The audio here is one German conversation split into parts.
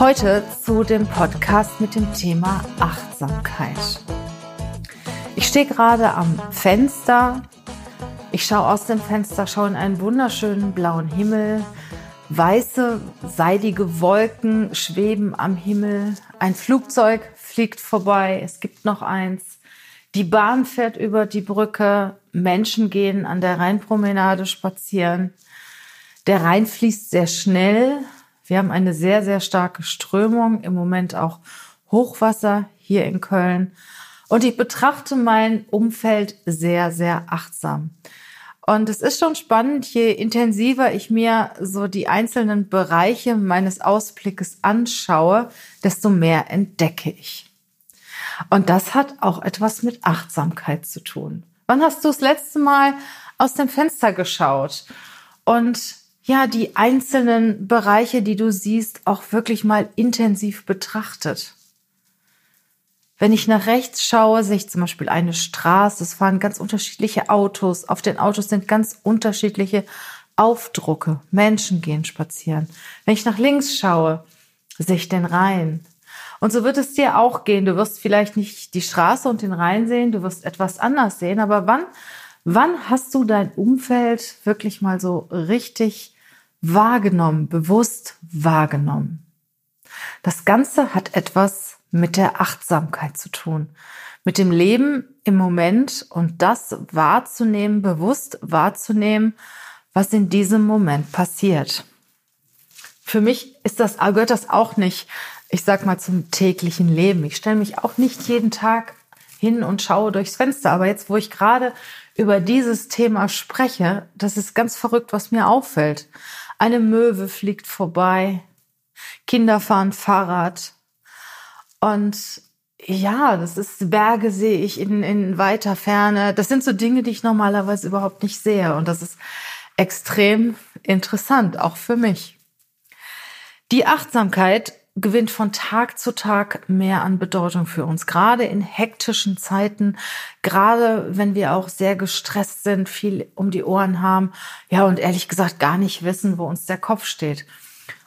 Heute zu dem Podcast mit dem Thema Achtsamkeit. Ich stehe gerade am Fenster. Ich schaue aus dem Fenster, schaue in einen wunderschönen blauen Himmel. Weiße, seidige Wolken schweben am Himmel. Ein Flugzeug fliegt vorbei. Es gibt noch eins. Die Bahn fährt über die Brücke. Menschen gehen an der Rheinpromenade spazieren. Der Rhein fließt sehr schnell. Wir haben eine sehr, sehr starke Strömung, im Moment auch Hochwasser hier in Köln. Und ich betrachte mein Umfeld sehr, sehr achtsam. Und es ist schon spannend, je intensiver ich mir so die einzelnen Bereiche meines Ausblickes anschaue, desto mehr entdecke ich. Und das hat auch etwas mit Achtsamkeit zu tun. Wann hast du das letzte Mal aus dem Fenster geschaut und ja, die einzelnen Bereiche, die du siehst, auch wirklich mal intensiv betrachtet. Wenn ich nach rechts schaue, sehe ich zum Beispiel eine Straße. Es fahren ganz unterschiedliche Autos. Auf den Autos sind ganz unterschiedliche Aufdrucke. Menschen gehen spazieren. Wenn ich nach links schaue, sehe ich den Rhein. Und so wird es dir auch gehen. Du wirst vielleicht nicht die Straße und den Rhein sehen. Du wirst etwas anders sehen. Aber wann Wann hast du dein Umfeld wirklich mal so richtig wahrgenommen, bewusst wahrgenommen? Das Ganze hat etwas mit der Achtsamkeit zu tun, mit dem Leben im Moment und das wahrzunehmen, bewusst wahrzunehmen, was in diesem Moment passiert. Für mich ist das, gehört das auch nicht, ich sag mal, zum täglichen Leben. Ich stelle mich auch nicht jeden Tag hin und schaue durchs Fenster. Aber jetzt, wo ich gerade über dieses Thema spreche, das ist ganz verrückt, was mir auffällt. Eine Möwe fliegt vorbei, Kinder fahren Fahrrad und ja, das ist Berge sehe ich in, in weiter Ferne. Das sind so Dinge, die ich normalerweise überhaupt nicht sehe und das ist extrem interessant, auch für mich. Die Achtsamkeit gewinnt von Tag zu Tag mehr an Bedeutung für uns, gerade in hektischen Zeiten, gerade wenn wir auch sehr gestresst sind, viel um die Ohren haben, ja, und ehrlich gesagt gar nicht wissen, wo uns der Kopf steht.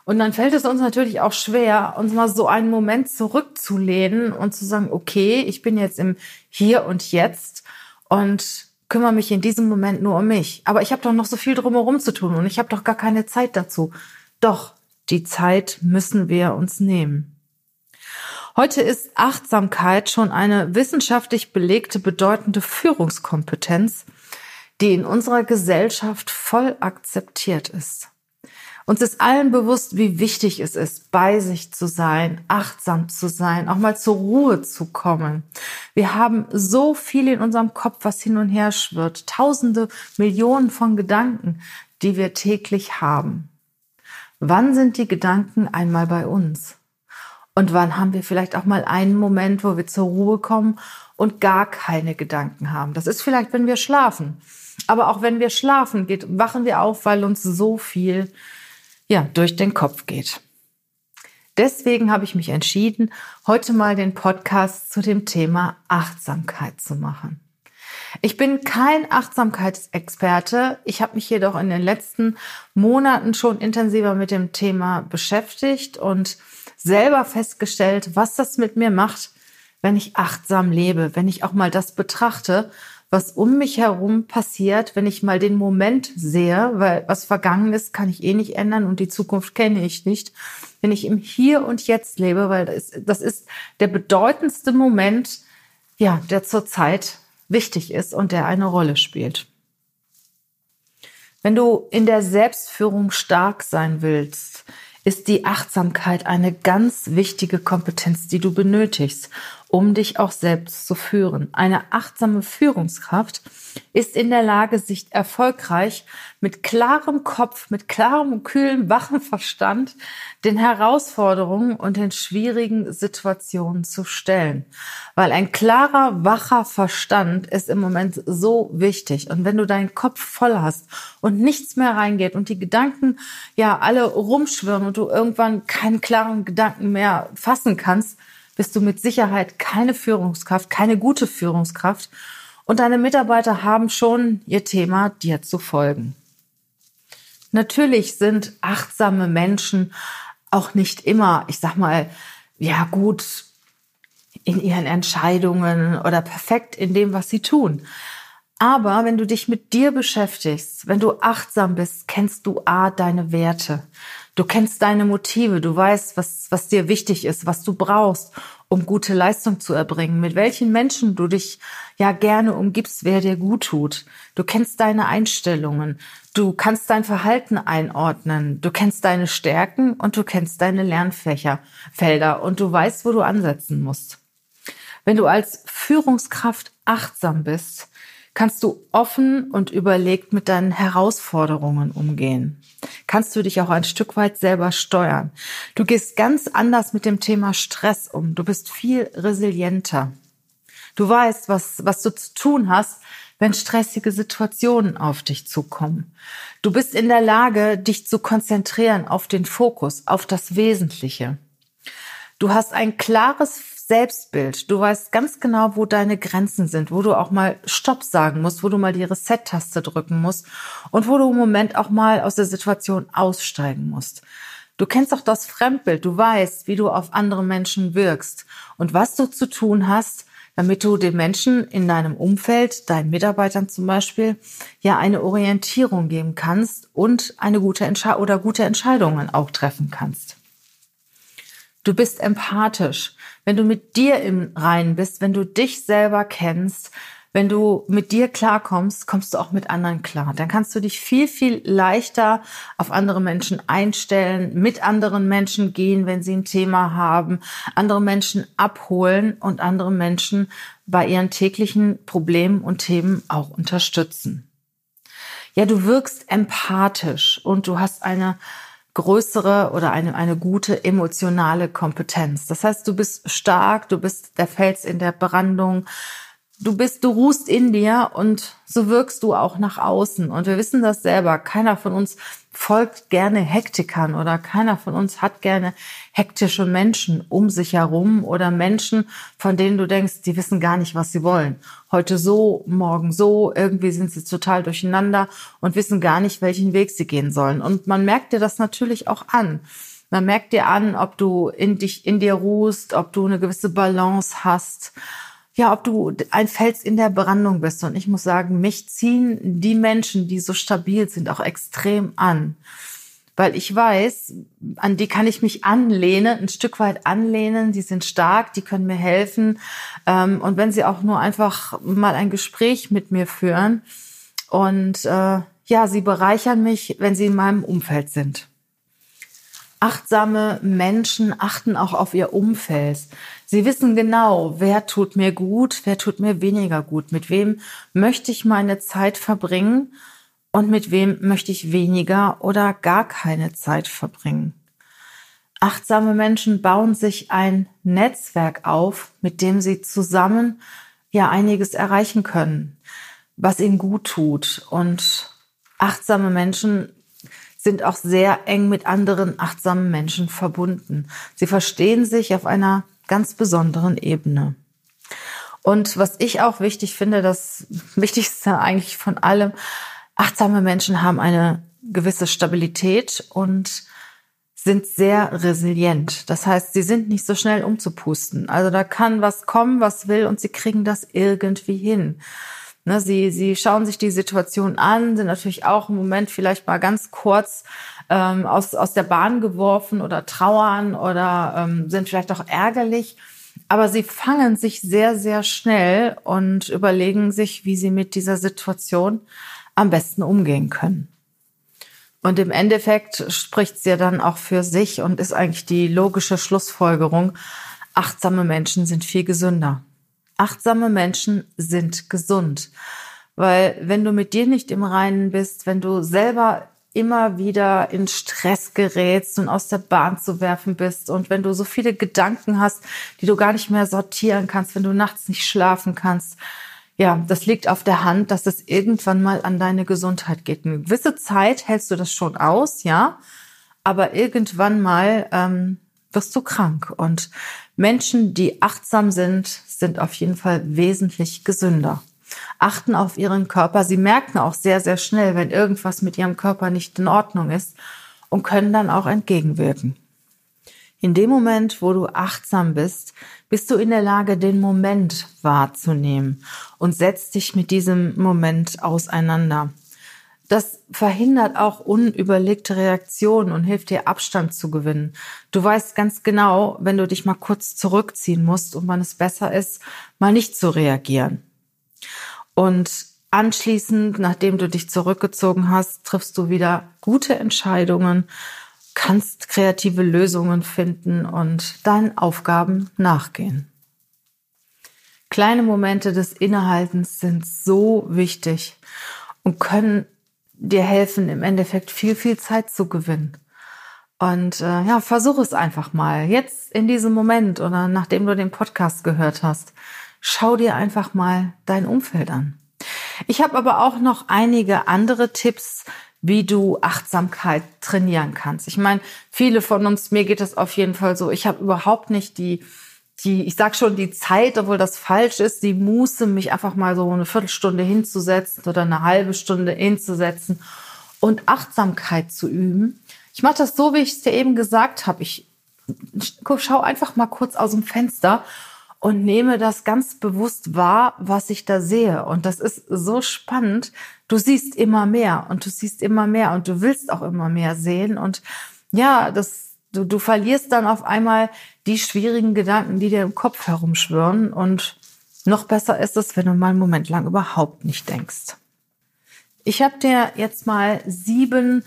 Und dann fällt es uns natürlich auch schwer, uns mal so einen Moment zurückzulehnen und zu sagen, okay, ich bin jetzt im Hier und Jetzt und kümmere mich in diesem Moment nur um mich. Aber ich habe doch noch so viel drumherum zu tun und ich habe doch gar keine Zeit dazu. Doch, die Zeit müssen wir uns nehmen. Heute ist Achtsamkeit schon eine wissenschaftlich belegte bedeutende Führungskompetenz, die in unserer Gesellschaft voll akzeptiert ist. Uns ist allen bewusst, wie wichtig es ist, bei sich zu sein, achtsam zu sein, auch mal zur Ruhe zu kommen. Wir haben so viel in unserem Kopf, was hin und her schwirrt, tausende, Millionen von Gedanken, die wir täglich haben. Wann sind die Gedanken einmal bei uns? Und wann haben wir vielleicht auch mal einen Moment, wo wir zur Ruhe kommen und gar keine Gedanken haben? Das ist vielleicht, wenn wir schlafen. Aber auch wenn wir schlafen, geht, wachen wir auf, weil uns so viel, ja, durch den Kopf geht. Deswegen habe ich mich entschieden, heute mal den Podcast zu dem Thema Achtsamkeit zu machen. Ich bin kein Achtsamkeitsexperte. Ich habe mich jedoch in den letzten Monaten schon intensiver mit dem Thema beschäftigt und selber festgestellt, was das mit mir macht, wenn ich achtsam lebe, wenn ich auch mal das betrachte, was um mich herum passiert, wenn ich mal den Moment sehe, weil was vergangen ist, kann ich eh nicht ändern und die Zukunft kenne ich nicht. Wenn ich im Hier und Jetzt lebe, weil das, das ist der bedeutendste Moment, ja, der zurzeit wichtig ist und der eine Rolle spielt. Wenn du in der Selbstführung stark sein willst, ist die Achtsamkeit eine ganz wichtige Kompetenz, die du benötigst, um dich auch selbst zu führen. Eine achtsame Führungskraft ist in der Lage, sich erfolgreich mit klarem Kopf, mit klarem, kühlen, wachen Verstand den Herausforderungen und den schwierigen Situationen zu stellen. Weil ein klarer, wacher Verstand ist im Moment so wichtig. Und wenn du deinen Kopf voll hast und nichts mehr reingeht und die Gedanken ja alle rumschwirren und du irgendwann keinen klaren Gedanken mehr fassen kannst, bist du mit Sicherheit keine Führungskraft, keine gute Führungskraft. Und deine Mitarbeiter haben schon ihr Thema, dir zu folgen. Natürlich sind achtsame Menschen auch nicht immer, ich sag mal, ja gut in ihren Entscheidungen oder perfekt in dem, was sie tun. Aber wenn du dich mit dir beschäftigst, wenn du achtsam bist, kennst du A, deine Werte. Du kennst deine Motive, du weißt, was, was dir wichtig ist, was du brauchst, um gute Leistung zu erbringen, mit welchen Menschen du dich ja gerne umgibst, wer dir gut tut. Du kennst deine Einstellungen, du kannst dein Verhalten einordnen, du kennst deine Stärken und du kennst deine Lernfächer, Felder und du weißt, wo du ansetzen musst. Wenn du als Führungskraft achtsam bist, kannst du offen und überlegt mit deinen Herausforderungen umgehen. Kannst du dich auch ein Stück weit selber steuern. Du gehst ganz anders mit dem Thema Stress um. Du bist viel resilienter. Du weißt, was, was du zu tun hast, wenn stressige Situationen auf dich zukommen. Du bist in der Lage, dich zu konzentrieren auf den Fokus, auf das Wesentliche. Du hast ein klares Selbstbild. Du weißt ganz genau, wo deine Grenzen sind, wo du auch mal Stopp sagen musst, wo du mal die Reset-Taste drücken musst und wo du im Moment auch mal aus der Situation aussteigen musst. Du kennst auch das Fremdbild. Du weißt, wie du auf andere Menschen wirkst und was du zu tun hast, damit du den Menschen in deinem Umfeld, deinen Mitarbeitern zum Beispiel, ja eine Orientierung geben kannst und eine gute Entscheidung oder gute Entscheidungen auch treffen kannst. Du bist empathisch. Wenn du mit dir im Reinen bist, wenn du dich selber kennst, wenn du mit dir klarkommst, kommst du auch mit anderen klar. Dann kannst du dich viel, viel leichter auf andere Menschen einstellen, mit anderen Menschen gehen, wenn sie ein Thema haben, andere Menschen abholen und andere Menschen bei ihren täglichen Problemen und Themen auch unterstützen. Ja, du wirkst empathisch und du hast eine größere oder eine, eine gute emotionale Kompetenz. Das heißt, du bist stark, du bist der Fels in der Brandung, du bist, du ruhst in dir und so wirkst du auch nach außen. Und wir wissen das selber. Keiner von uns folgt gerne Hektikern oder keiner von uns hat gerne hektische Menschen um sich herum oder Menschen, von denen du denkst, die wissen gar nicht, was sie wollen. Heute so, morgen so, irgendwie sind sie total durcheinander und wissen gar nicht, welchen Weg sie gehen sollen. Und man merkt dir das natürlich auch an. Man merkt dir an, ob du in dich, in dir ruhst, ob du eine gewisse Balance hast ja, ob du ein Fels in der Brandung bist. Und ich muss sagen, mich ziehen die Menschen, die so stabil sind, auch extrem an. Weil ich weiß, an die kann ich mich anlehnen, ein Stück weit anlehnen. Die sind stark, die können mir helfen. Ähm, und wenn sie auch nur einfach mal ein Gespräch mit mir führen und äh, ja, sie bereichern mich, wenn sie in meinem Umfeld sind. Achtsame Menschen achten auch auf ihr Umfeld. Sie wissen genau, wer tut mir gut, wer tut mir weniger gut, mit wem möchte ich meine Zeit verbringen und mit wem möchte ich weniger oder gar keine Zeit verbringen. Achtsame Menschen bauen sich ein Netzwerk auf, mit dem sie zusammen ja einiges erreichen können, was ihnen gut tut. Und achtsame Menschen sind auch sehr eng mit anderen achtsamen Menschen verbunden. Sie verstehen sich auf einer ganz besonderen Ebene. Und was ich auch wichtig finde, das Wichtigste eigentlich von allem, achtsame Menschen haben eine gewisse Stabilität und sind sehr resilient. Das heißt, sie sind nicht so schnell umzupusten. Also da kann was kommen, was will und sie kriegen das irgendwie hin. Ne, sie, sie schauen sich die Situation an, sind natürlich auch im Moment vielleicht mal ganz kurz ähm, aus, aus der Bahn geworfen oder trauern oder ähm, sind vielleicht auch ärgerlich. Aber sie fangen sich sehr, sehr schnell und überlegen sich, wie sie mit dieser Situation am besten umgehen können. Und im Endeffekt spricht sie ja dann auch für sich und ist eigentlich die logische Schlussfolgerung. achtsame Menschen sind viel gesünder. Achtsame Menschen sind gesund. Weil wenn du mit dir nicht im Reinen bist, wenn du selber immer wieder in Stress gerätst und aus der Bahn zu werfen bist und wenn du so viele Gedanken hast, die du gar nicht mehr sortieren kannst, wenn du nachts nicht schlafen kannst, ja, das liegt auf der Hand, dass es irgendwann mal an deine Gesundheit geht. Eine gewisse Zeit hältst du das schon aus, ja, aber irgendwann mal ähm, wirst du krank. Und Menschen, die achtsam sind, sind auf jeden Fall wesentlich gesünder achten auf ihren Körper. Sie merken auch sehr, sehr schnell, wenn irgendwas mit ihrem Körper nicht in Ordnung ist und können dann auch entgegenwirken. In dem Moment, wo du achtsam bist, bist du in der Lage, den Moment wahrzunehmen und setzt dich mit diesem Moment auseinander. Das verhindert auch unüberlegte Reaktionen und hilft dir Abstand zu gewinnen. Du weißt ganz genau, wenn du dich mal kurz zurückziehen musst und wann es besser ist, mal nicht zu reagieren. Und anschließend, nachdem du dich zurückgezogen hast, triffst du wieder gute Entscheidungen, kannst kreative Lösungen finden und deinen Aufgaben nachgehen. Kleine Momente des Innehaltens sind so wichtig und können dir helfen, im Endeffekt viel, viel Zeit zu gewinnen. Und äh, ja, versuch es einfach mal. Jetzt in diesem Moment oder nachdem du den Podcast gehört hast schau dir einfach mal dein Umfeld an. Ich habe aber auch noch einige andere Tipps, wie du Achtsamkeit trainieren kannst. Ich meine, viele von uns, mir geht es auf jeden Fall so, ich habe überhaupt nicht die die, ich sag schon die Zeit, obwohl das falsch ist, die Muße, mich einfach mal so eine Viertelstunde hinzusetzen oder eine halbe Stunde hinzusetzen und Achtsamkeit zu üben. Ich mache das so, wie ich es dir eben gesagt habe. Ich schau einfach mal kurz aus dem Fenster und nehme das ganz bewusst wahr, was ich da sehe. Und das ist so spannend. Du siehst immer mehr und du siehst immer mehr und du willst auch immer mehr sehen. Und ja, das, du, du verlierst dann auf einmal die schwierigen Gedanken, die dir im Kopf herumschwirren. Und noch besser ist es, wenn du mal einen Moment lang überhaupt nicht denkst. Ich habe dir jetzt mal sieben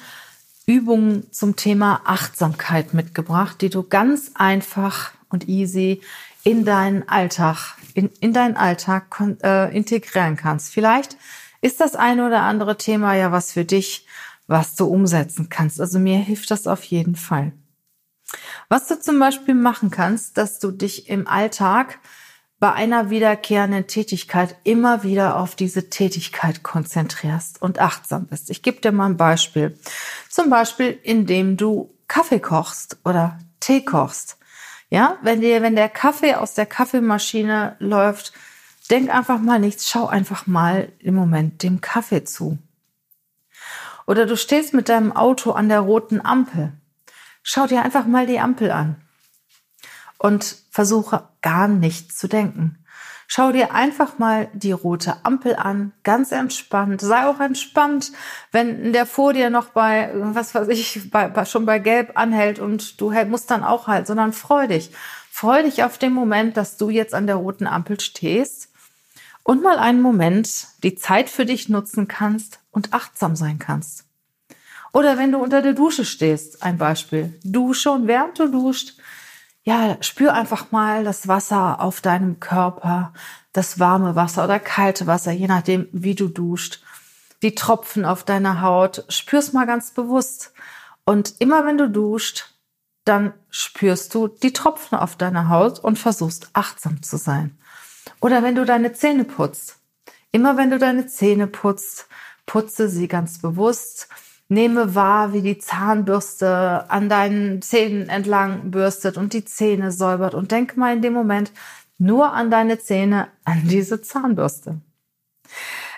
Übungen zum Thema Achtsamkeit mitgebracht, die du ganz einfach und easy in deinen Alltag, in, in deinen Alltag äh, integrieren kannst. Vielleicht ist das eine oder andere Thema ja was für dich, was du umsetzen kannst. Also mir hilft das auf jeden Fall. Was du zum Beispiel machen kannst, dass du dich im Alltag bei einer wiederkehrenden Tätigkeit immer wieder auf diese Tätigkeit konzentrierst und achtsam bist. Ich gebe dir mal ein Beispiel. Zum Beispiel, indem du Kaffee kochst oder Tee kochst. Ja, wenn dir, wenn der Kaffee aus der Kaffeemaschine läuft, denk einfach mal nichts, schau einfach mal im Moment dem Kaffee zu. Oder du stehst mit deinem Auto an der roten Ampel. Schau dir einfach mal die Ampel an und versuche gar nichts zu denken. Schau dir einfach mal die rote Ampel an, ganz entspannt. Sei auch entspannt, wenn der vor dir noch bei, was weiß ich, bei, schon bei Gelb anhält und du musst dann auch halt, sondern freu dich. Freu dich auf den Moment, dass du jetzt an der roten Ampel stehst und mal einen Moment die Zeit für dich nutzen kannst und achtsam sein kannst. Oder wenn du unter der Dusche stehst, ein Beispiel. Dusche und während du duscht, ja, spür einfach mal das Wasser auf deinem Körper, das warme Wasser oder kalte Wasser, je nachdem, wie du duscht. Die Tropfen auf deiner Haut, spür's mal ganz bewusst. Und immer wenn du duscht, dann spürst du die Tropfen auf deiner Haut und versuchst achtsam zu sein. Oder wenn du deine Zähne putzt. Immer wenn du deine Zähne putzt, putze sie ganz bewusst Nehme wahr, wie die Zahnbürste an deinen Zähnen entlang bürstet und die Zähne säubert und denke mal in dem Moment nur an deine Zähne, an diese Zahnbürste.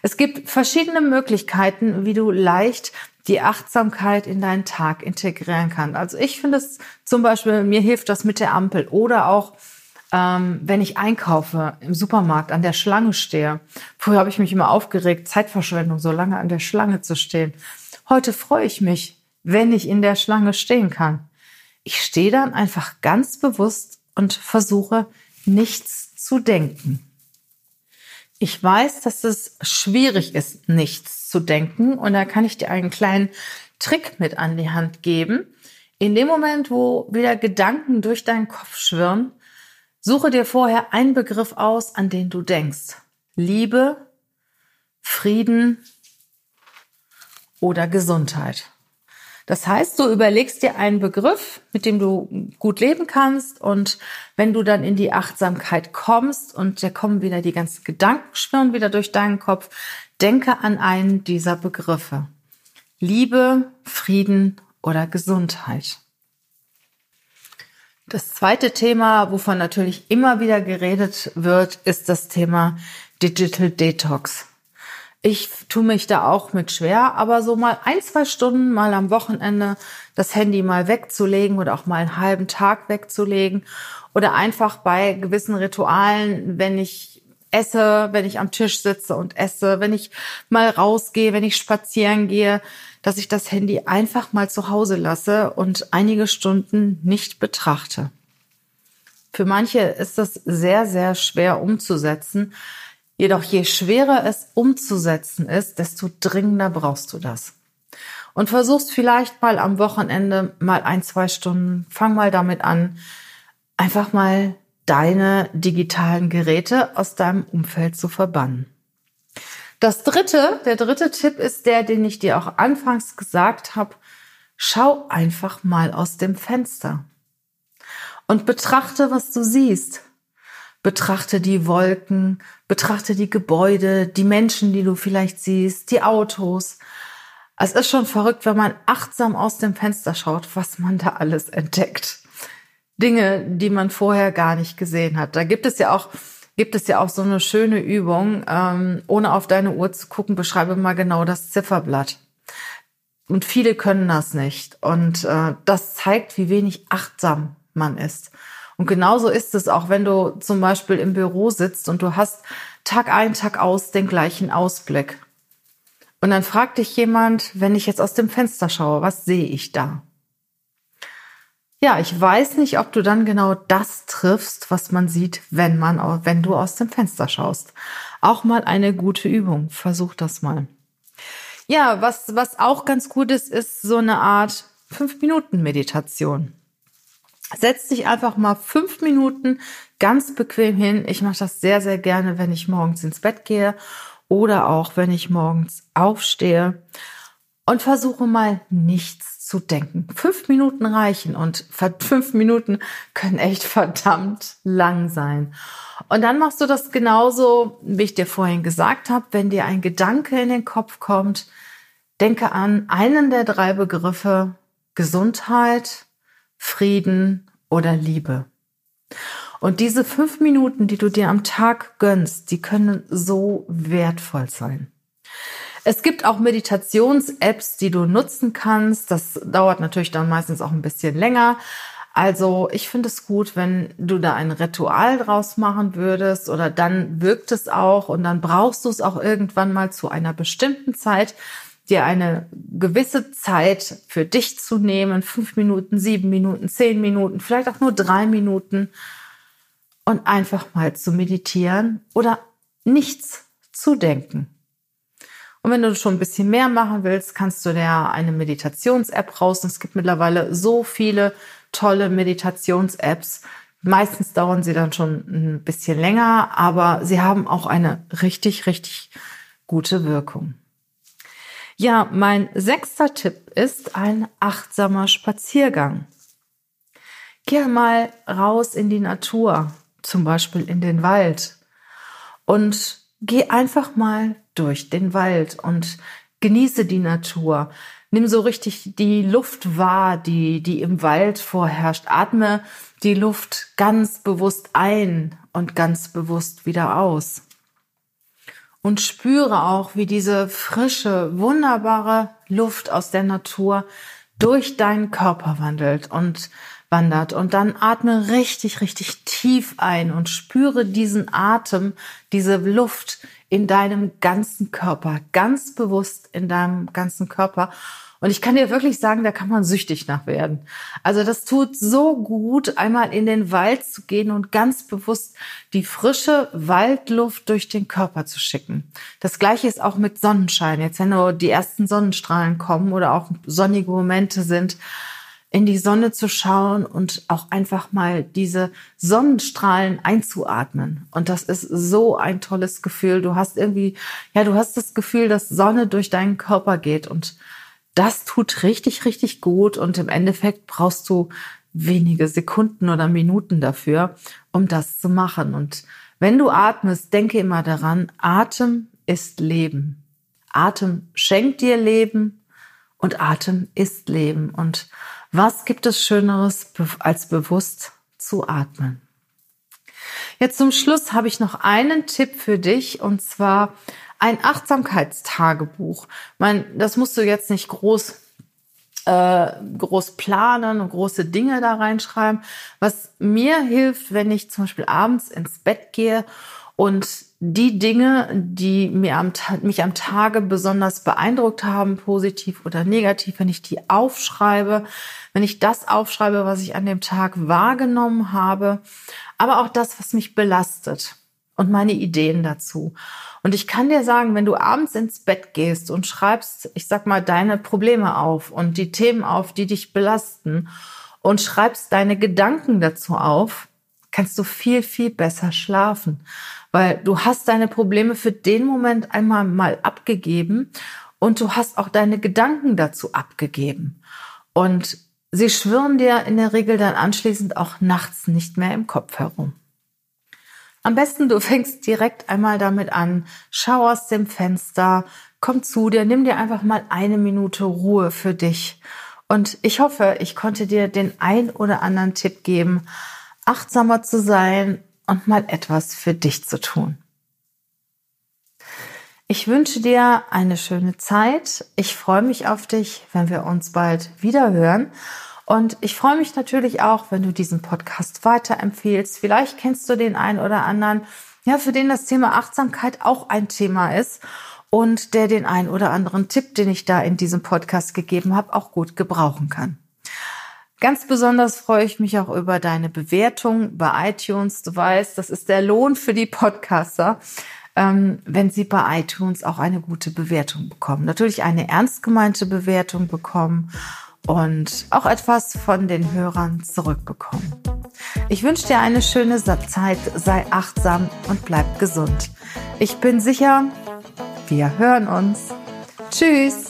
Es gibt verschiedene Möglichkeiten, wie du leicht die Achtsamkeit in deinen Tag integrieren kannst. Also ich finde es zum Beispiel, mir hilft das mit der Ampel oder auch ähm, wenn ich einkaufe im Supermarkt, an der Schlange stehe. Früher habe ich mich immer aufgeregt, Zeitverschwendung, so lange an der Schlange zu stehen. Heute freue ich mich, wenn ich in der Schlange stehen kann. Ich stehe dann einfach ganz bewusst und versuche nichts zu denken. Ich weiß, dass es schwierig ist, nichts zu denken und da kann ich dir einen kleinen Trick mit an die Hand geben. In dem Moment, wo wieder Gedanken durch deinen Kopf schwirren, Suche dir vorher einen Begriff aus, an den du denkst. Liebe, Frieden oder Gesundheit. Das heißt, du überlegst dir einen Begriff, mit dem du gut leben kannst und wenn du dann in die Achtsamkeit kommst und da kommen wieder die ganzen Gedanken schwirren wieder durch deinen Kopf, denke an einen dieser Begriffe. Liebe, Frieden oder Gesundheit. Das zweite Thema, wovon natürlich immer wieder geredet wird, ist das Thema Digital Detox. Ich tue mich da auch mit schwer, aber so mal ein, zwei Stunden mal am Wochenende das Handy mal wegzulegen oder auch mal einen halben Tag wegzulegen oder einfach bei gewissen Ritualen, wenn ich esse, wenn ich am Tisch sitze und esse, wenn ich mal rausgehe, wenn ich spazieren gehe, dass ich das Handy einfach mal zu Hause lasse und einige Stunden nicht betrachte. Für manche ist das sehr, sehr schwer umzusetzen, Jedoch je schwerer es umzusetzen ist, desto dringender brauchst du das. Und versuchst vielleicht mal am Wochenende mal ein, zwei Stunden, fang mal damit an, einfach mal deine digitalen Geräte aus deinem Umfeld zu verbannen. Das dritte, der dritte Tipp ist der, den ich dir auch anfangs gesagt habe. Schau einfach mal aus dem Fenster und betrachte, was du siehst. Betrachte die Wolken, betrachte die Gebäude, die Menschen, die du vielleicht siehst, die Autos. Es ist schon verrückt, wenn man achtsam aus dem Fenster schaut, was man da alles entdeckt. Dinge, die man vorher gar nicht gesehen hat. Da gibt es ja auch gibt es ja auch so eine schöne Übung, ähm, ohne auf deine Uhr zu gucken, beschreibe mal genau das Zifferblatt. Und viele können das nicht. Und äh, das zeigt, wie wenig achtsam man ist. Und genauso ist es auch, wenn du zum Beispiel im Büro sitzt und du hast Tag ein, Tag aus den gleichen Ausblick. Und dann fragt dich jemand, wenn ich jetzt aus dem Fenster schaue, was sehe ich da? Ja, ich weiß nicht, ob du dann genau das triffst, was man sieht, wenn man, wenn du aus dem Fenster schaust. Auch mal eine gute Übung. Versuch das mal. Ja, was, was auch ganz gut ist, ist so eine Art fünf Minuten Meditation. Setz dich einfach mal fünf Minuten ganz bequem hin. Ich mache das sehr, sehr gerne, wenn ich morgens ins Bett gehe oder auch wenn ich morgens aufstehe und versuche mal nichts zu denken. Fünf Minuten reichen und fünf Minuten können echt verdammt lang sein. Und dann machst du das genauso, wie ich dir vorhin gesagt habe, wenn dir ein Gedanke in den Kopf kommt, denke an einen der drei Begriffe Gesundheit, Frieden oder Liebe. Und diese fünf Minuten, die du dir am Tag gönnst, die können so wertvoll sein. Es gibt auch Meditations-Apps, die du nutzen kannst. Das dauert natürlich dann meistens auch ein bisschen länger. Also ich finde es gut, wenn du da ein Ritual draus machen würdest oder dann wirkt es auch und dann brauchst du es auch irgendwann mal zu einer bestimmten Zeit dir eine gewisse Zeit für dich zu nehmen, fünf Minuten, sieben Minuten, zehn Minuten, vielleicht auch nur drei Minuten und einfach mal zu meditieren oder nichts zu denken. Und wenn du schon ein bisschen mehr machen willst, kannst du dir eine Meditations-App raus. Es gibt mittlerweile so viele tolle Meditations-Apps. Meistens dauern sie dann schon ein bisschen länger, aber sie haben auch eine richtig, richtig gute Wirkung. Ja, mein sechster Tipp ist ein achtsamer Spaziergang. Geh mal raus in die Natur, zum Beispiel in den Wald und geh einfach mal durch den Wald und genieße die Natur. Nimm so richtig die Luft wahr, die, die im Wald vorherrscht. Atme die Luft ganz bewusst ein und ganz bewusst wieder aus und spüre auch, wie diese frische, wunderbare Luft aus der Natur durch deinen Körper wandelt und wandert. Und dann atme richtig, richtig tief ein und spüre diesen Atem, diese Luft in deinem ganzen Körper, ganz bewusst in deinem ganzen Körper. Und ich kann dir wirklich sagen, da kann man süchtig nach werden. Also das tut so gut, einmal in den Wald zu gehen und ganz bewusst die frische Waldluft durch den Körper zu schicken. Das gleiche ist auch mit Sonnenschein. Jetzt, wenn nur die ersten Sonnenstrahlen kommen oder auch sonnige Momente sind, in die Sonne zu schauen und auch einfach mal diese Sonnenstrahlen einzuatmen. Und das ist so ein tolles Gefühl. Du hast irgendwie, ja, du hast das Gefühl, dass Sonne durch deinen Körper geht und das tut richtig, richtig gut. Und im Endeffekt brauchst du wenige Sekunden oder Minuten dafür, um das zu machen. Und wenn du atmest, denke immer daran, Atem ist Leben. Atem schenkt dir Leben und Atem ist Leben. Und was gibt es Schöneres, als bewusst zu atmen? Jetzt zum Schluss habe ich noch einen Tipp für dich und zwar ein Achtsamkeitstagebuch. Man, das musst du jetzt nicht groß äh, groß planen und große Dinge da reinschreiben. Was mir hilft, wenn ich zum Beispiel abends ins Bett gehe und die Dinge, die mir am, mich am Tage besonders beeindruckt haben, positiv oder negativ, wenn ich die aufschreibe, wenn ich das aufschreibe, was ich an dem Tag wahrgenommen habe, aber auch das, was mich belastet und meine Ideen dazu. Und ich kann dir sagen, wenn du abends ins Bett gehst und schreibst, ich sag mal, deine Probleme auf und die Themen auf, die dich belasten und schreibst deine Gedanken dazu auf, kannst du viel, viel besser schlafen, weil du hast deine Probleme für den Moment einmal mal abgegeben und du hast auch deine Gedanken dazu abgegeben. Und sie schwirren dir in der Regel dann anschließend auch nachts nicht mehr im Kopf herum. Am besten du fängst direkt einmal damit an, schau aus dem Fenster, komm zu dir, nimm dir einfach mal eine Minute Ruhe für dich. Und ich hoffe, ich konnte dir den ein oder anderen Tipp geben, achtsamer zu sein und mal etwas für dich zu tun. Ich wünsche dir eine schöne Zeit. Ich freue mich auf dich, wenn wir uns bald wieder hören. Und ich freue mich natürlich auch, wenn du diesen Podcast weiterempfehlst. Vielleicht kennst du den einen oder anderen, ja, für den das Thema Achtsamkeit auch ein Thema ist und der den einen oder anderen Tipp, den ich da in diesem Podcast gegeben habe, auch gut gebrauchen kann. Ganz besonders freue ich mich auch über deine Bewertung bei iTunes. Du weißt, das ist der Lohn für die Podcaster, ähm, wenn sie bei iTunes auch eine gute Bewertung bekommen. Natürlich eine ernst gemeinte Bewertung bekommen und auch etwas von den Hörern zurückbekommen. Ich wünsche dir eine schöne Zeit, sei achtsam und bleib gesund. Ich bin sicher, wir hören uns. Tschüss!